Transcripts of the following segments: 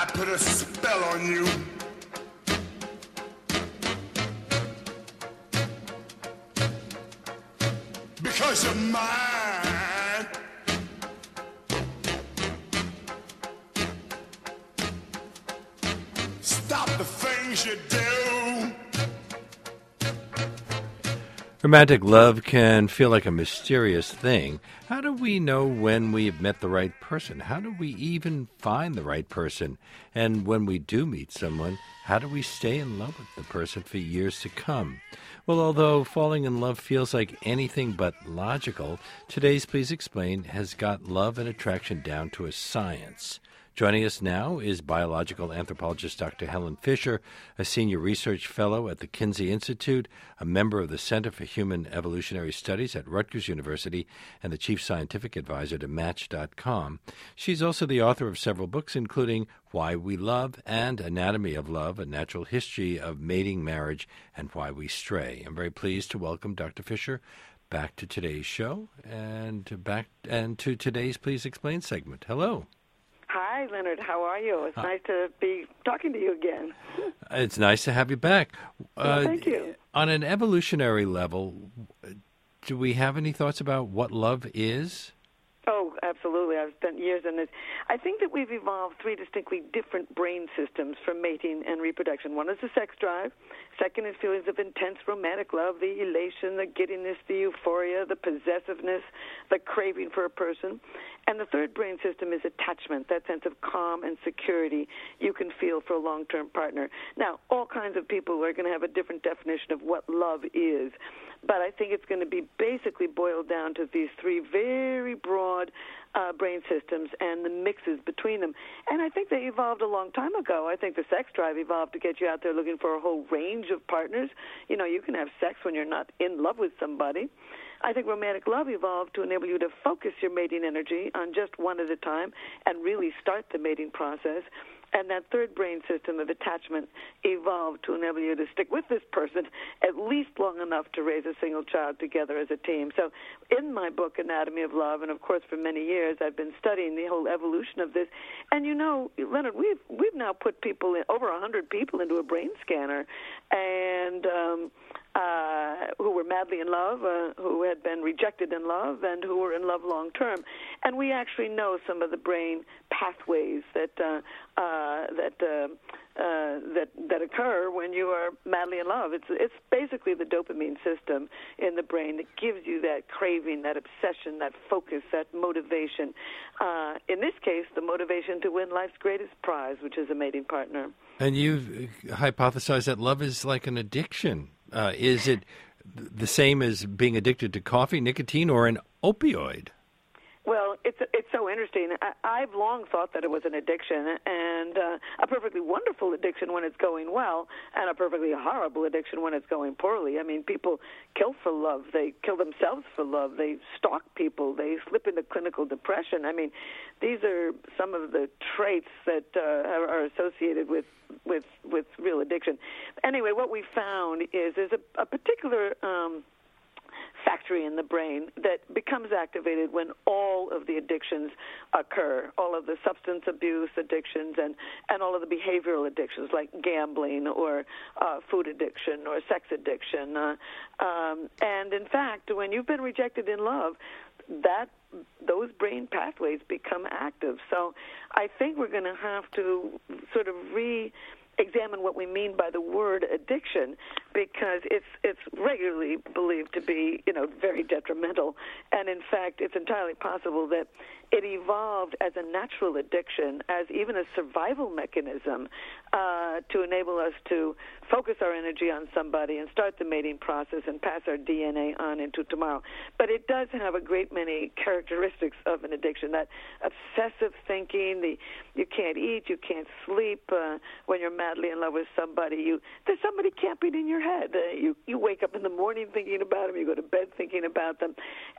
I put a spell on you. Because you're mine. Romantic love can feel like a mysterious thing. How do we know when we have met the right person? How do we even find the right person? And when we do meet someone, how do we stay in love with the person for years to come? Well, although falling in love feels like anything but logical, today's Please Explain has got love and attraction down to a science. Joining us now is biological anthropologist Dr. Helen Fisher, a senior research fellow at the Kinsey Institute, a member of the Center for Human Evolutionary Studies at Rutgers University, and the chief scientific advisor to Match.com. She's also the author of several books, including Why We Love and Anatomy of Love, a natural history of mating, marriage, and why we stray. I'm very pleased to welcome Dr. Fisher back to today's show and back and to today's Please Explain segment. Hello. Hi, Leonard. How are you? It's nice to be talking to you again. It's nice to have you back. Well, uh, thank you. On an evolutionary level, do we have any thoughts about what love is? Oh, absolutely. I've spent years in this. I think that we've evolved three distinctly different brain systems for mating and reproduction. One is the sex drive. Second is feelings of intense romantic love, the elation, the giddiness, the euphoria, the possessiveness, the craving for a person. And the third brain system is attachment, that sense of calm and security you can feel for a long term partner. Now, all kinds of people are going to have a different definition of what love is. But I think it's going to be basically boiled down to these three very broad uh, brain systems and the mixes between them. And I think they evolved a long time ago. I think the sex drive evolved to get you out there looking for a whole range of partners. You know, you can have sex when you're not in love with somebody. I think romantic love evolved to enable you to focus your mating energy on just one at a time and really start the mating process. And that third brain system of attachment evolved to enable you to stick with this person at least long enough to raise a single child together as a team. So, in my book, Anatomy of Love, and of course for many years, I've been studying the whole evolution of this. And you know, Leonard, we've we've now put people in, over a hundred people into a brain scanner, and um, uh, who were madly in love, uh, who had been rejected in love, and who were in love long term. And we actually know some of the brain pathways that uh, uh, that. Uh, uh, that that occur when you are madly in love. It's it's basically the dopamine system in the brain that gives you that craving, that obsession, that focus, that motivation. Uh, in this case, the motivation to win life's greatest prize, which is a mating partner. And you've hypothesized that love is like an addiction. Uh, is it the same as being addicted to coffee, nicotine, or an opioid? Well, it's it's so interesting. I, I've long thought that it was an addiction, and uh, a perfectly wonderful addiction when it's going well, and a perfectly horrible addiction when it's going poorly. I mean, people kill for love. They kill themselves for love. They stalk people. They slip into clinical depression. I mean, these are some of the traits that uh, are, are associated with with with real addiction. Anyway, what we found is there's a, a particular um, factory in the brain that becomes activated when all of the addictions occur, all of the substance abuse addictions and, and all of the behavioral addictions like gambling or uh, food addiction or sex addiction. Uh, um, and in fact, when you've been rejected in love, that those brain pathways become active. So I think we're going to have to sort of re examine what we mean by the word addiction because it's it's regularly believed to be you know very detrimental. And in fact it's entirely possible that it evolved as a natural addiction as even a survival mechanism uh, to enable us to focus our energy on somebody and start the mating process and pass our DNA on into tomorrow. But it does have a great many characteristics of an addiction that obsessive thinking the you can't eat you can't sleep uh, when you're madly in love with somebody you there's somebody camping in your head uh, you you wake up in the morning thinking about them you go to bed thinking about them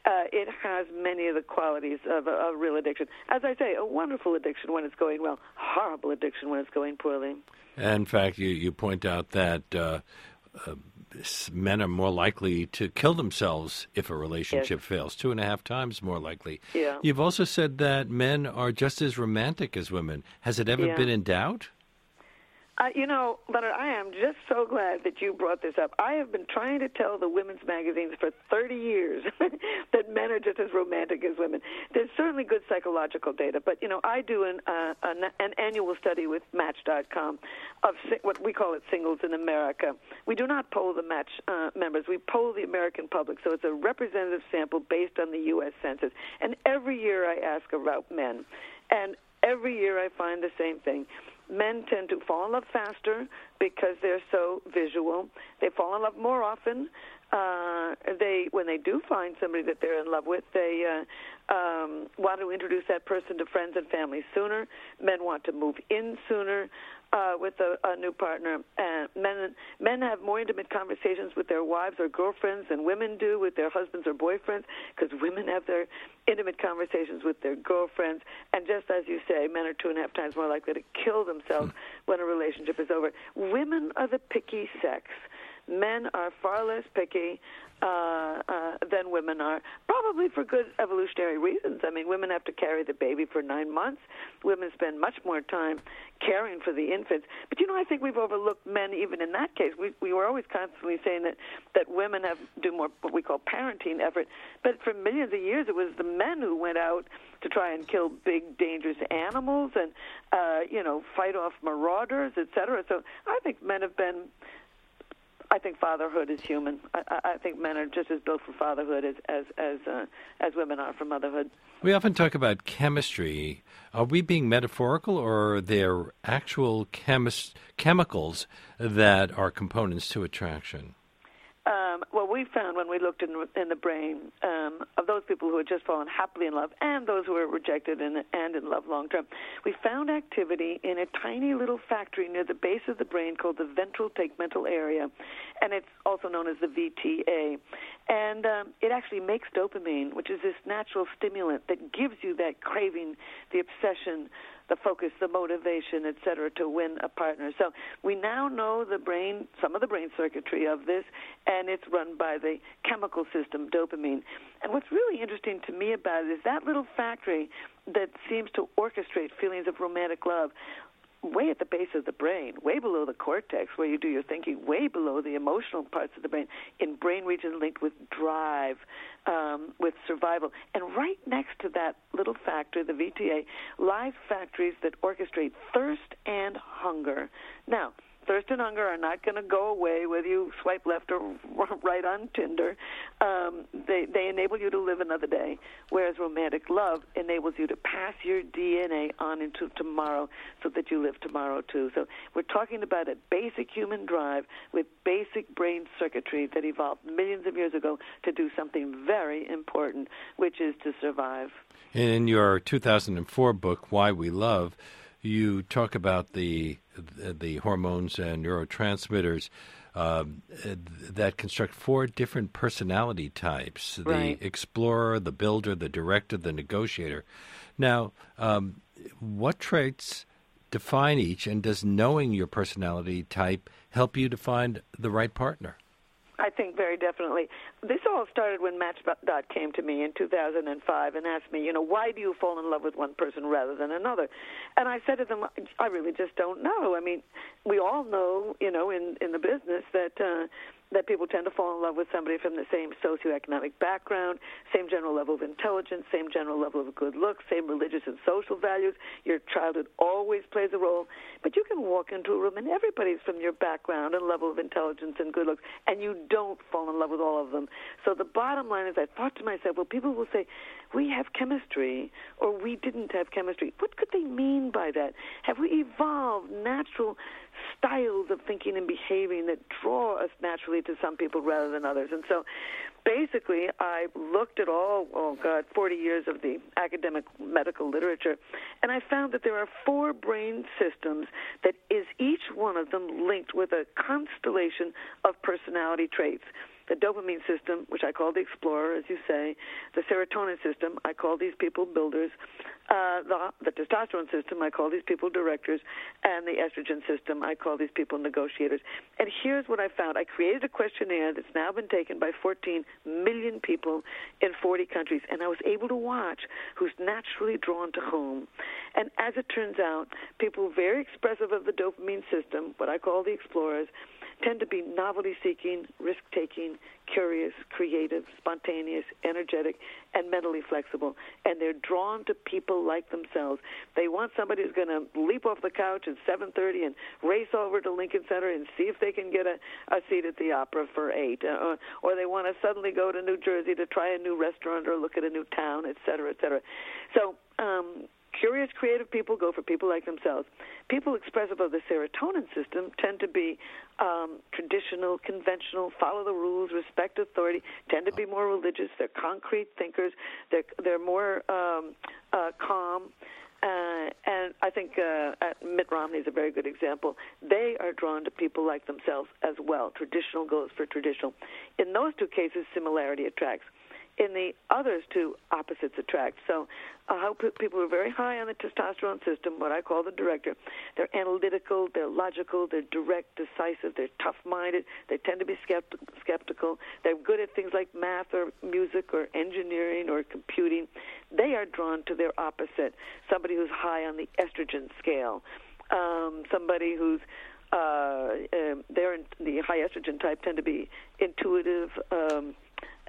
uh, it has many of the qualities of a, a real addiction as i say a wonderful addiction when it's going well horrible addiction when it's going poorly in fact you you point out that uh, uh, men are more likely to kill themselves if a relationship fails, two and a half times more likely. Yeah. You've also said that men are just as romantic as women. Has it ever Yeah. been in doubt? Uh, you know, Leonard, I am just so glad that you brought this up. I have been trying to tell the women's magazines for 30 years that men are just as romantic as women. There's certainly good psychological data, but you know, I do an uh, an, an annual study with Match.com of si- what we call it singles in America. We do not poll the Match uh, members; we poll the American public. So it's a representative sample based on the U.S. Census. And every year I ask about men, and every year I find the same thing men tend to fall in love faster because they're so visual. They fall in love more often. Uh, they, when they do find somebody that they're in love with, they uh, um, want to introduce that person to friends and family sooner. Men want to move in sooner uh, with a, a new partner. And men men have more intimate conversations with their wives or girlfriends than women do with their husbands or boyfriends, because women have their intimate conversations with their girlfriends. And just as you say, men are two and a half times more likely to kill themselves when a relationship is over. Women are the picky sex. Men are far less picky uh, uh, than women are, probably for good evolutionary reasons. I mean, women have to carry the baby for nine months. Women spend much more time caring for the infants. But you know, I think we've overlooked men even in that case. We we were always constantly saying that that women have do more what we call parenting effort, but for millions of years it was the men who went out to try and kill big dangerous animals and uh, you know fight off marauders, etc. So I think men have been I think fatherhood is human. I, I think men are just as built for fatherhood as as as uh, as women are for motherhood. We often talk about chemistry. Are we being metaphorical, or are there actual chemis- chemicals that are components to attraction? Um, well, we found when we looked in, in the brain um, of those people who had just fallen happily in love and those who were rejected and, and in love long term, we found activity in a tiny little factory near the base of the brain called the ventral tegmental area, and it's also known as the VTA. And um, it actually makes dopamine, which is this natural stimulant that gives you that craving, the obsession, the focus, the motivation, et cetera, to win a partner. So we now know the brain, some of the brain circuitry of this, and it's run by the chemical system, dopamine. And what's really interesting to me about it is that little factory that seems to orchestrate feelings of romantic love way at the base of the brain, way below the cortex where you do your thinking, way below the emotional parts of the brain, in brain regions linked with drive, um, with survival. And right next to that little factor, the VTA, lies factories that orchestrate thirst and hunger. Now, and hunger are not going to go away whether you swipe left or right on Tinder. Um, they they enable you to live another day, whereas romantic love enables you to pass your DNA on into tomorrow, so that you live tomorrow too. So we're talking about a basic human drive with basic brain circuitry that evolved millions of years ago to do something very important, which is to survive. In your 2004 book, Why We Love, you talk about the the hormones and neurotransmitters um, that construct four different personality types: Right. the explorer, the builder, the director, the negotiator. Now, um, what traits define each, and does knowing your personality type help you to find the right partner? I think very definitely. This all started when Match.dot came to me in 2005 and asked me, you know, why do you fall in love with one person rather than another? And I said to them, I really just don't know. I mean, we all know, you know, in in the business that uh, that people tend to fall in love with somebody from the same socioeconomic background, same general level of intelligence, same general level of good looks, same religious and social values. Your childhood always plays a role. But you can walk into a room and everybody's from your background and level of intelligence and good looks, and you don't fall in love with all of them. So the bottom line is, I thought to myself, well, people will say, we have chemistry, or we didn't have chemistry. What could they mean by that? Have we evolved natural styles of thinking and behaving that draw us naturally to some people rather than others? And so basically, I looked at all, oh God, 40 years of the academic medical literature, and I found that there are four brain systems that is each one of them linked with a constellation of personality traits. The dopamine system, which I call the explorer, as you say, the serotonin system, I call these people builders, uh, the, the testosterone system, I call these people directors, and the estrogen system, I call these people negotiators. And here's what I found I created a questionnaire that's now been taken by 14 million people in 40 countries, and I was able to watch who's naturally drawn to whom. And as it turns out, people very expressive of the dopamine system, what I call the explorers, tend to be novelty seeking, risk taking, curious, creative, spontaneous, energetic, and mentally flexible. And they're drawn to people like themselves. They want somebody who's going to leap off the couch at 7:30 and race over to Lincoln Center and see if they can get a, a seat at the opera for eight, uh, or they want to suddenly go to New Jersey to try a new restaurant or look at a new town, et cetera, et cetera. So. Um, Curious, creative people go for people like themselves. People expressive of the serotonin system tend to be um, traditional, conventional, follow the rules, respect authority, tend to be more religious. They're concrete thinkers. They're they're more um, uh, calm. Uh, and I think uh, Mitt Romney is a very good example. They are drawn to people like themselves as well. Traditional goes for traditional. In those two cases, similarity attracts in the others two opposites attract. So, uh, how p- people are very high on the testosterone system, what I call the director. They're analytical, they're logical, they're direct, decisive, they're tough-minded. They tend to be skept- skeptical. They're good at things like math or music or engineering or computing. They are drawn to their opposite, somebody who's high on the estrogen scale, um, somebody who's uh, um, they're in, the high estrogen type tend to be intuitive. Um,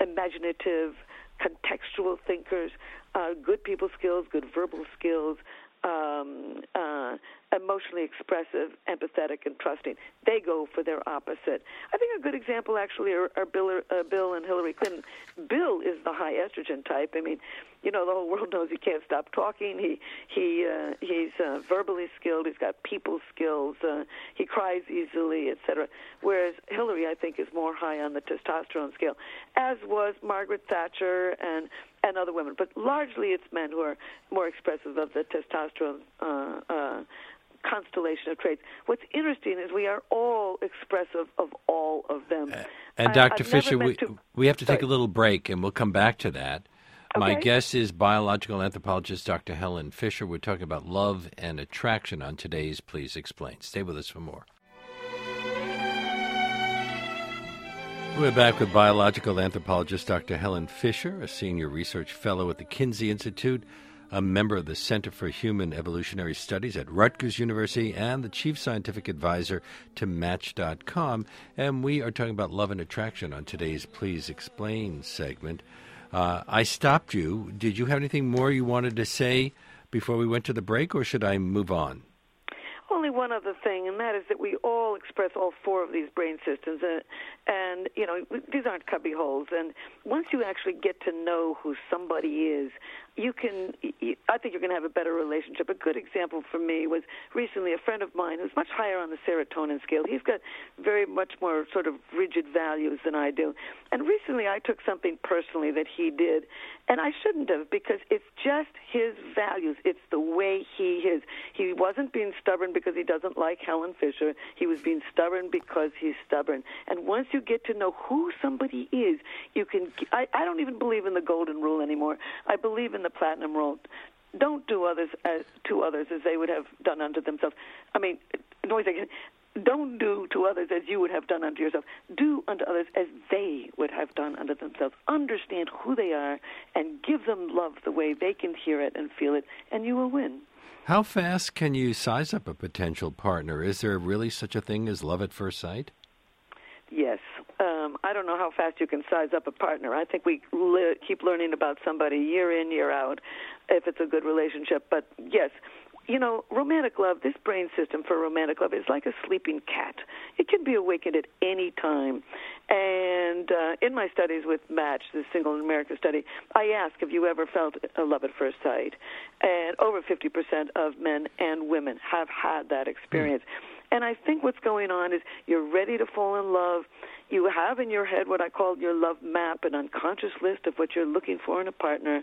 imaginative, contextual thinkers, uh, good people skills, good verbal skills, um, uh, emotionally expressive, empathetic, and trusting. They go for their opposite. I think a good example actually are, are Bill, uh, Bill and Hillary Clinton. Bill is the high estrogen type. I mean, you know, the whole world knows he can't stop talking. He he uh, he's uh, verbally skilled. He's got people skills. Uh, he cries easily, etc. Whereas Hillary, I think, is more high on the testosterone scale, as was Margaret Thatcher and and other women. But largely, it's men who are more expressive of the testosterone. Uh, uh, constellation of traits. What's interesting is we are all expressive of all of them. Uh, and Dr. Fisher, we, to, we have to sorry. take a little break, and we'll come back to that. Okay. My guest is biological anthropologist Dr. Helen Fisher. We're talking about love and attraction on today's Please Explain. Stay with us for more. We're back with biological anthropologist Dr. Helen Fisher, a senior research fellow at the Kinsey Institute a member of the Center for Human Evolutionary Studies at Rutgers University, and the chief scientific advisor to Match.com. And we are talking about love and attraction on today's Please Explain segment. Uh, I stopped you. Did you have anything more you wanted to say before we went to the break, or should I move on? only one other thing, and that is that we all express all four of these brain systems, uh, and you know these aren't cubby holes. And once you actually get to know who somebody is, you can i think you're going to have a better relationship. A good example for me was recently a friend of mine who's much higher on the serotonin scale. He's got very much more sort of rigid values than i do. And recently i took something personally that he did. And i shouldn't have because it's just his values. It's the way he is. He wasn't being stubborn because he doesn't like helen fisher. He was being stubborn because he's stubborn. And once you get to know who somebody is you can i, I don't even believe in the golden rule anymore i believe in the platinum rule. Don't do others as to others as they would have done unto themselves. I mean, noise again. Don't do to others as you would have done unto yourself. Do unto others as they would have done unto themselves. Understand who they are and give them love the way they can hear it and feel it, and you will win. How fast can you size up a potential partner? Is there really such a thing as love at first sight? Yes. Um, I don't know how fast you can size up a partner. I think we le- keep learning about somebody year in, year out, if it's a good relationship. But yes, you know, romantic love, this brain system for romantic love is like a sleeping cat. It can be awakened at any time. And uh, in my studies with Match, the single in America study, I ask, have you ever felt a love at first sight? And over 50% of men and women have had that experience. Mm. And I think what's going on is you're ready to fall in love. You have in your head what I call your love map, an unconscious list of what you're looking for in a partner.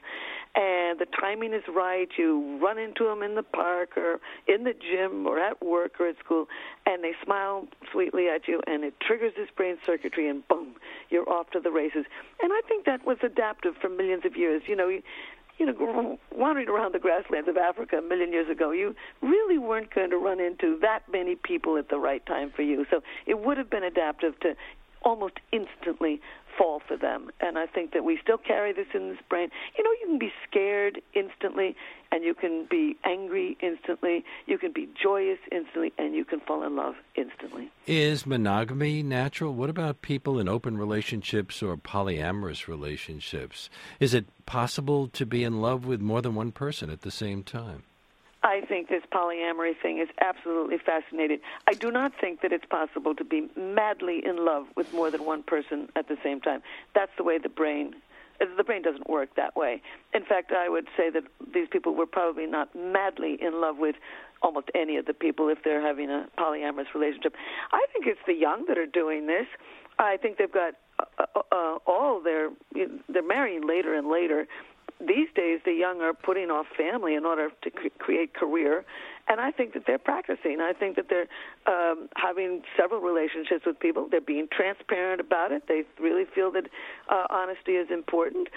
And the timing is right. You run into them in the park or in the gym or at work or at school, and they smile sweetly at you, and it triggers this brain circuitry, and boom, you're off to the races. And I think that was adaptive for millions of years. You know, you know, wandering around the grasslands of Africa a million years ago, you really weren't going to run into that many people at the right time for you. So it would have been adaptive to almost instantly fall for them. And I think that we still carry this in this brain. You know, you can be scared instantly, and you can be angry instantly, you can be joyous instantly, and you can fall in love instantly. Is monogamy natural? What about people in open relationships or polyamorous relationships? Is it possible to be in love with more than one person at the same time? I think this polyamory thing is absolutely fascinating. I do not think that it's possible to be madly in love with more than one person at the same time. That's the way the brain the brain doesn't work that way. In fact, I would say that these people were probably not madly in love with almost any of the people if they're having a polyamorous relationship. I think it's the young that are doing this. I think they've got uh, uh, uh all their they're marrying later and later these days the young are putting off family in order to c- create career and i think that they're practicing. I think that they're um, having several relationships with people. They're being transparent about it. They really feel that uh, honesty is important.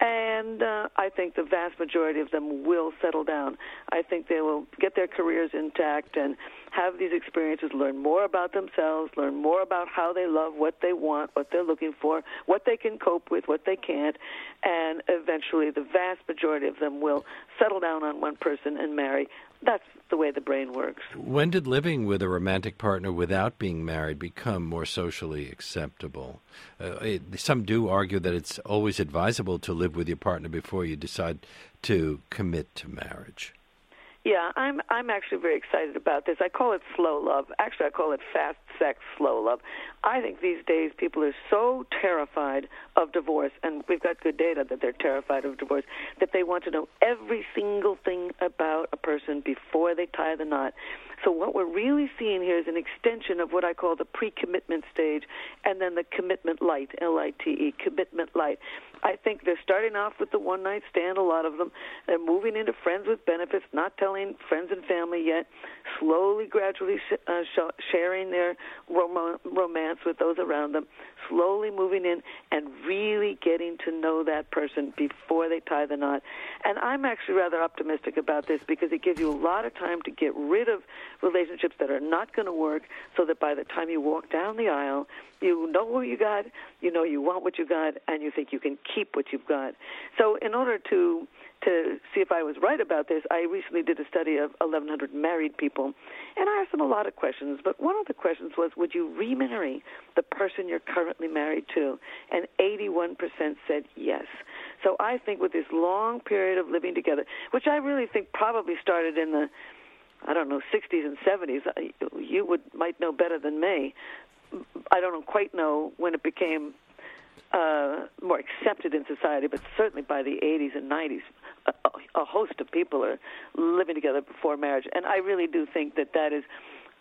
And uh, I think the vast majority of them will settle down. I think they will get their careers intact and have these experiences, learn more about themselves, learn more about how they love, what they want, what they're looking for, what they can cope with, what they can't, and eventually the vast majority of them will settle down on one person and marry that's the way the brain works. When did living with a romantic partner without being married become more socially acceptable? Uh, it, some do argue that it's always advisable to live with your partner before you decide to commit to marriage. Yeah, I'm I'm actually very excited about this. I call it slow love. Actually, I call it fast sex slow love. I think these days people are so terrified of divorce, and we've got good data that they're terrified of divorce, that they want to know every single thing about a person before they tie the knot. So what we're really seeing here is an extension of what I call the pre-commitment stage, and then the commitment light, L-I-T-E, commitment light. I think they're starting off with the one night stand, a lot of them. They're moving into friends with benefits, not telling friends and family yet, slowly, gradually sh- uh, sh- sharing their rom- romance with those around them, slowly moving in and really getting to know that person before they tie the knot. And I'm actually rather optimistic about this because it gives you a lot of time to get rid of relationships that are not going to work so that by the time you walk down the aisle, you know who you got, you know you want what you got, and you think you can keep what you've got. So, in order to to see if I was right about this, I recently did a study of 1,100 married people, and I asked them a lot of questions. But one of the questions was, would you remarry the person you're currently married to? And 81% said yes. So I think with this long period of living together, which I really think probably started in the I don't know, 60s and 70s. You would might know better than me. I don't quite know when it became uh, more accepted in society, but certainly by the 80s and 90s, a, a host of people are living together before marriage, and I really do think that that is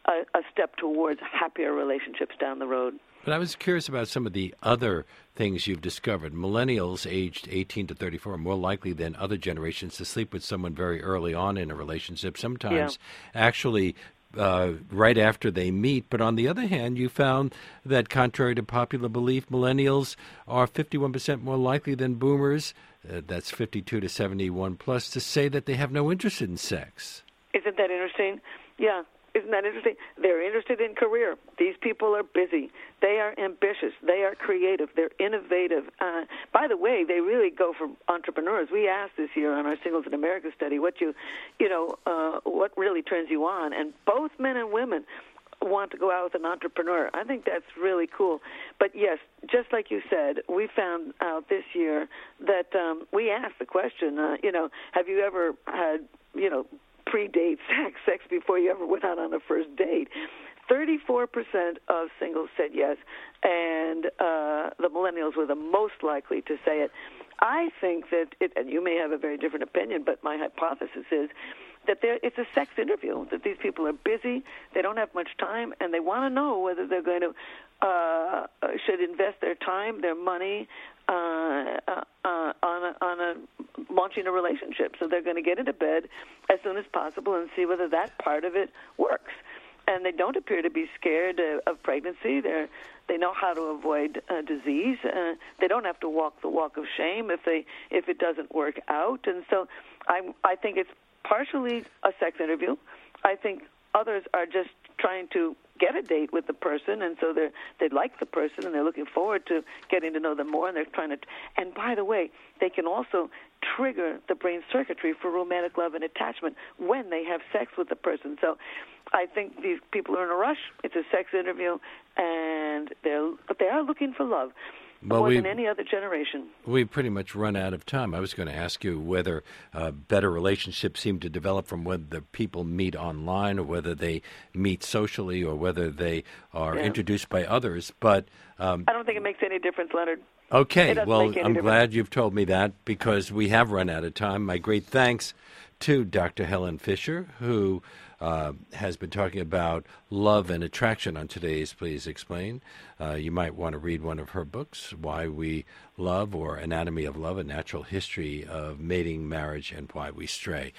a, a step towards happier relationships down the road. But I was curious about some of the other things you've discovered. Millennials aged 18 to 34 are more likely than other generations to sleep with someone very early on in a relationship, sometimes yeah. actually uh, right after they meet. But on the other hand, you found that, contrary to popular belief, millennials are 51% more likely than boomers, uh, that's 52 to 71 plus, to say that they have no interest in sex. Isn't that interesting? Yeah, isn't that interesting? They're interested in career. These people are busy. They are ambitious. They are creative. They're innovative. Uh, by the way, they really go for entrepreneurs. We asked this year on our Singles in America study what you, you know, uh, what really turns you on, and both men and women want to go out with an entrepreneur. I think that's really cool. But yes, just like you said, we found out this year that um, we asked the question, uh, you know, have you ever had, you know, predate sex, sex before you ever went out on a first date. 34% of singles said yes, and uh, the millennials were the most likely to say it. I think that, it, and you may have a very different opinion, but my hypothesis is that there, it's a sex interview. That these people are busy, they don't have much time, and they want to know whether they're going to uh, should invest their time, their money, uh, uh, uh, on a, on a launching a relationship. So they're going to get into bed as soon as possible and see whether that part of it works. And they don't appear to be scared uh, of pregnancy. They're they know how to avoid uh, disease. Uh, they don't have to walk the walk of shame if they if it doesn't work out. And so, I I think it's partially a sex interview. I think others are just trying to get a date with the person, and so they they like the person, and they're looking forward to getting to know them more, and they're trying to. And by the way, they can also trigger the brain circuitry for romantic love and attachment when they have sex with the person. So, I think these people are in a rush. It's a sex interview, and they're but they are looking for love well, more than any other generation. We've pretty much run out of time. I was going to ask you whether uh, better relationships seem to develop from whether people meet online or whether they meet socially or whether they are yeah. introduced by others. But um, I don't think it makes any difference, Leonard. Okay, well, I'm difference. glad you've told me that because we have run out of time. My great thanks to Dr. Helen Fisher, who uh, has been talking about love and attraction on today's Please Explain. Uh, you might want to read one of her books, Why We Love or Anatomy of Love, A Natural History of Mating, Marriage, and Why We Stray.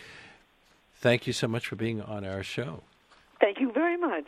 Thank you so much for being on our show. Thank you very much.